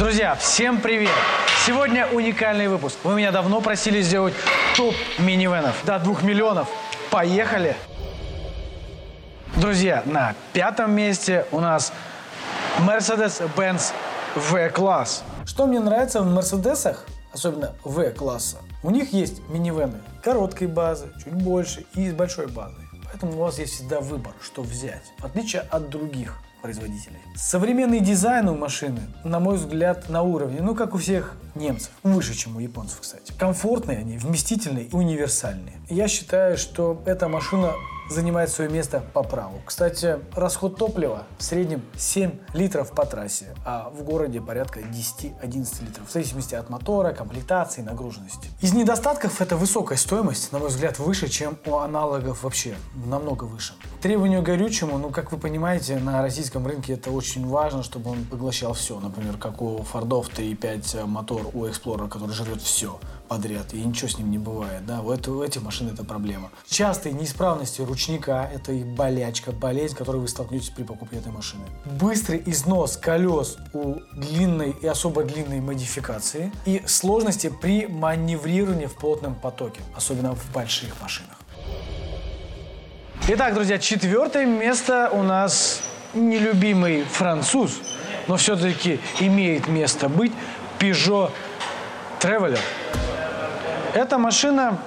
Друзья, всем привет! Сегодня уникальный выпуск. Вы меня давно просили сделать топ минивенов до 2 миллионов. Поехали! Друзья, на пятом месте у нас Mercedes-Benz V-класс. Что мне нравится в Мерседесах, особенно V-класса, у них есть минивены короткой базы, чуть больше и с большой базой. Поэтому у вас есть всегда выбор, что взять, в отличие от других производителей. Современный дизайн у машины, на мой взгляд, на уровне, ну, как у всех немцев, выше, чем у японцев, кстати. Комфортные они, вместительные и универсальные. Я считаю, что эта машина занимает свое место по праву. Кстати, расход топлива в среднем 7 литров по трассе, а в городе порядка 10-11 литров, в зависимости от мотора, комплектации, нагруженности. Из недостатков это высокая стоимость, на мой взгляд, выше, чем у аналогов вообще, намного выше. Требованию горючему, ну, как вы понимаете, на российском рынке это очень важно, чтобы он поглощал все. Например, как у Фордов 3.5 мотор у Explorer, который жрет все подряд, и ничего с ним не бывает. Да? У, этого, у этих машин это проблема. Частые неисправности ручника – это и болячка, болезнь, с которой вы столкнетесь при покупке этой машины. Быстрый износ колес у длинной и особо длинной модификации и сложности при маневрировании в плотном потоке, особенно в больших машинах. Итак, друзья, четвертое место у нас нелюбимый француз, но все-таки имеет место быть Peugeot Traveler. Эта машина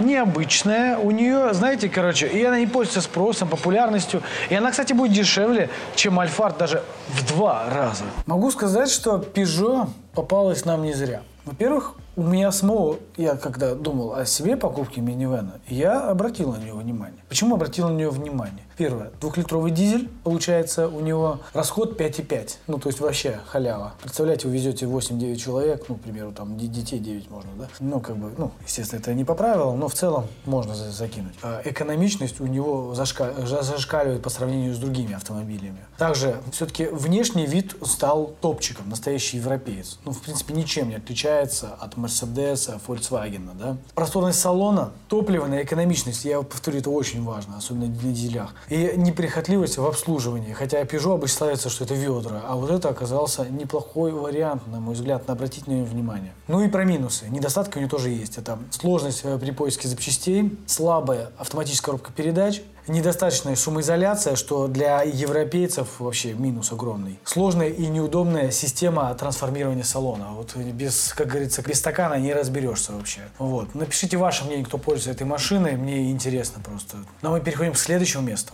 необычная. У нее, знаете, короче, и она не пользуется спросом, популярностью. И она, кстати, будет дешевле, чем Альфард даже в два раза. Могу сказать, что Peugeot попалась нам не зря. Во-первых, у меня самого, я когда думал о себе покупке минивэна, я обратил на нее внимание. Почему обратил на нее внимание? Первое. Двухлитровый дизель, получается, у него расход 5,5. Ну, то есть вообще халява. Представляете, вы везете 8-9 человек, ну, к примеру, там детей 9 можно, да? Ну, как бы, ну, естественно, это не по правилам, но в целом можно закинуть. А экономичность у него зашка... зашкаливает по сравнению с другими автомобилями. Также, все-таки внешний вид стал топчиком, настоящий европеец. Ну, в принципе, ничем не отличается от Mercedes, Volkswagen, да? Просторность салона, топливная экономичность, я повторю, это очень важно, особенно на дизелях и неприхотливость в обслуживании. Хотя Peugeot обычно славится, что это ведра, а вот это оказался неплохой вариант, на мой взгляд, на обратить на него внимание. Ну и про минусы. Недостатки у него тоже есть. Это сложность э, при поиске запчастей, слабая автоматическая коробка передач, недостаточная шумоизоляция, что для европейцев вообще минус огромный. Сложная и неудобная система трансформирования салона. Вот без, как говорится, без стакана не разберешься вообще. Вот. Напишите ваше мнение, кто пользуется этой машиной, мне интересно просто. Но мы переходим к следующему месту.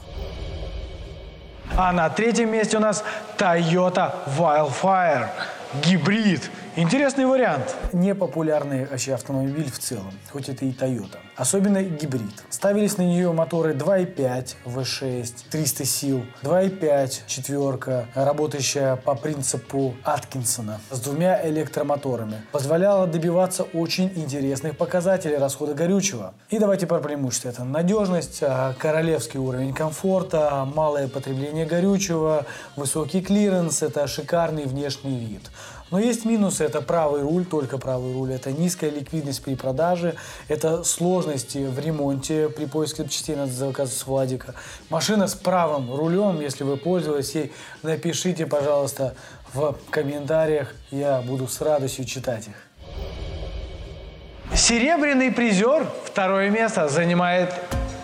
А на третьем месте у нас Toyota Wildfire. Гибрид. Интересный вариант. Непопулярный вообще автомобиль в целом, хоть это и Toyota особенно гибрид. Ставились на нее моторы 2.5 V6, 300 сил, 2.5 четверка, работающая по принципу Аткинсона с двумя электромоторами. Позволяла добиваться очень интересных показателей расхода горючего. И давайте про преимущества. Это надежность, а, королевский уровень комфорта, малое потребление горючего, высокий клиренс, это шикарный внешний вид. Но есть минусы. Это правый руль, только правый руль. Это низкая ликвидность при продаже. Это сложности в ремонте при поиске запчастей надо заказывать с Владика. Машина с правым рулем, если вы пользовались ей, напишите, пожалуйста, в комментариях. Я буду с радостью читать их. Серебряный призер, второе место, занимает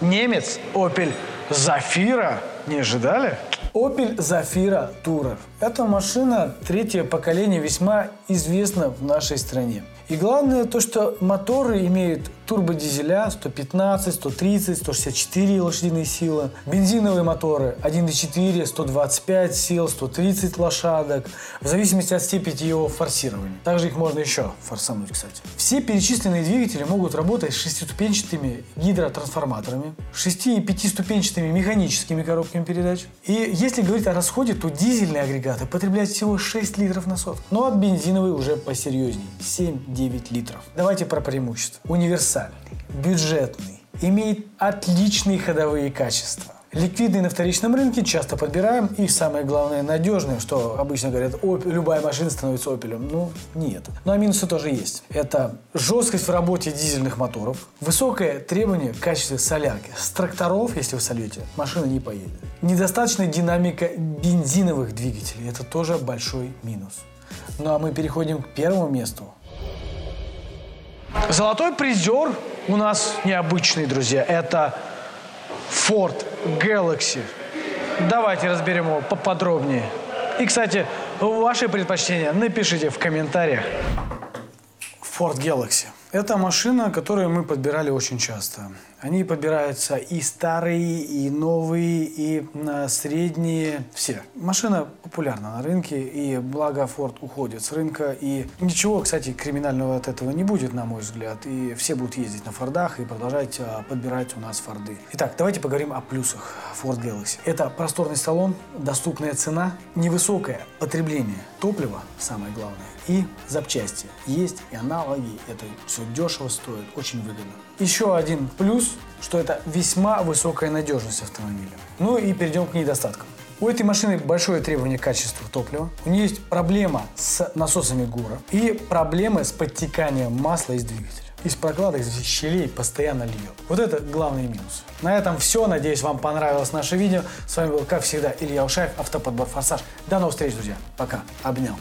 немец Opel Zafira. Не ожидали? Opel Zafira Tourer. Эта машина третье поколение весьма известна в нашей стране. И главное то, что моторы имеют турбодизеля 115, 130, 164 лошадиные силы. Бензиновые моторы 1.4, 125 сил, 130 лошадок, в зависимости от степени его форсирования. Также их можно еще форсануть, кстати. Все перечисленные двигатели могут работать с шестиступенчатыми гидротрансформаторами, шести- и пятиступенчатыми механическими коробками передач. И если говорить о расходе, то дизельные агрегаты потребляют всего 6 литров на сотку. Но от бензиновой уже посерьезнее – 7-9 литров. Давайте про преимущества. Универсальный бюджетный, имеет отличные ходовые качества. Ликвидный на вторичном рынке часто подбираем и самое главное надежный, что обычно говорят, Оп, любая машина становится опелем. Ну, нет. Ну а минусы тоже есть. Это жесткость в работе дизельных моторов, высокое требование к качеству солярки. С тракторов, если вы сольете, машина не поедет. Недостаточная динамика бензиновых двигателей. Это тоже большой минус. Ну а мы переходим к первому месту. Золотой призер у нас необычный, друзья. Это Ford Galaxy. Давайте разберем его поподробнее. И, кстати, ваши предпочтения напишите в комментариях. Ford Galaxy. Это машина, которую мы подбирали очень часто. Они подбираются и старые, и новые, и на средние, все. Машина популярна на рынке, и благо Ford уходит с рынка. И ничего, кстати, криминального от этого не будет, на мой взгляд. И все будут ездить на Фордах и продолжать а, подбирать у нас Форды. Итак, давайте поговорим о плюсах Ford Galaxy. Это просторный салон, доступная цена, невысокое потребление топлива, самое главное, и запчасти. Есть и аналоги, это все дешево стоит, очень выгодно. Еще один что это весьма высокая надежность автомобиля. Ну и перейдем к недостаткам. У этой машины большое требование к качеству топлива. У нее есть проблема с насосами ГУРа и проблемы с подтеканием масла из двигателя. Из прокладок, из щелей постоянно льет. Вот это главный минус. На этом все. Надеюсь, вам понравилось наше видео. С вами был, как всегда, Илья Ушаев, Автоподбор Форсаж. До новых встреч, друзья. Пока. Обнял.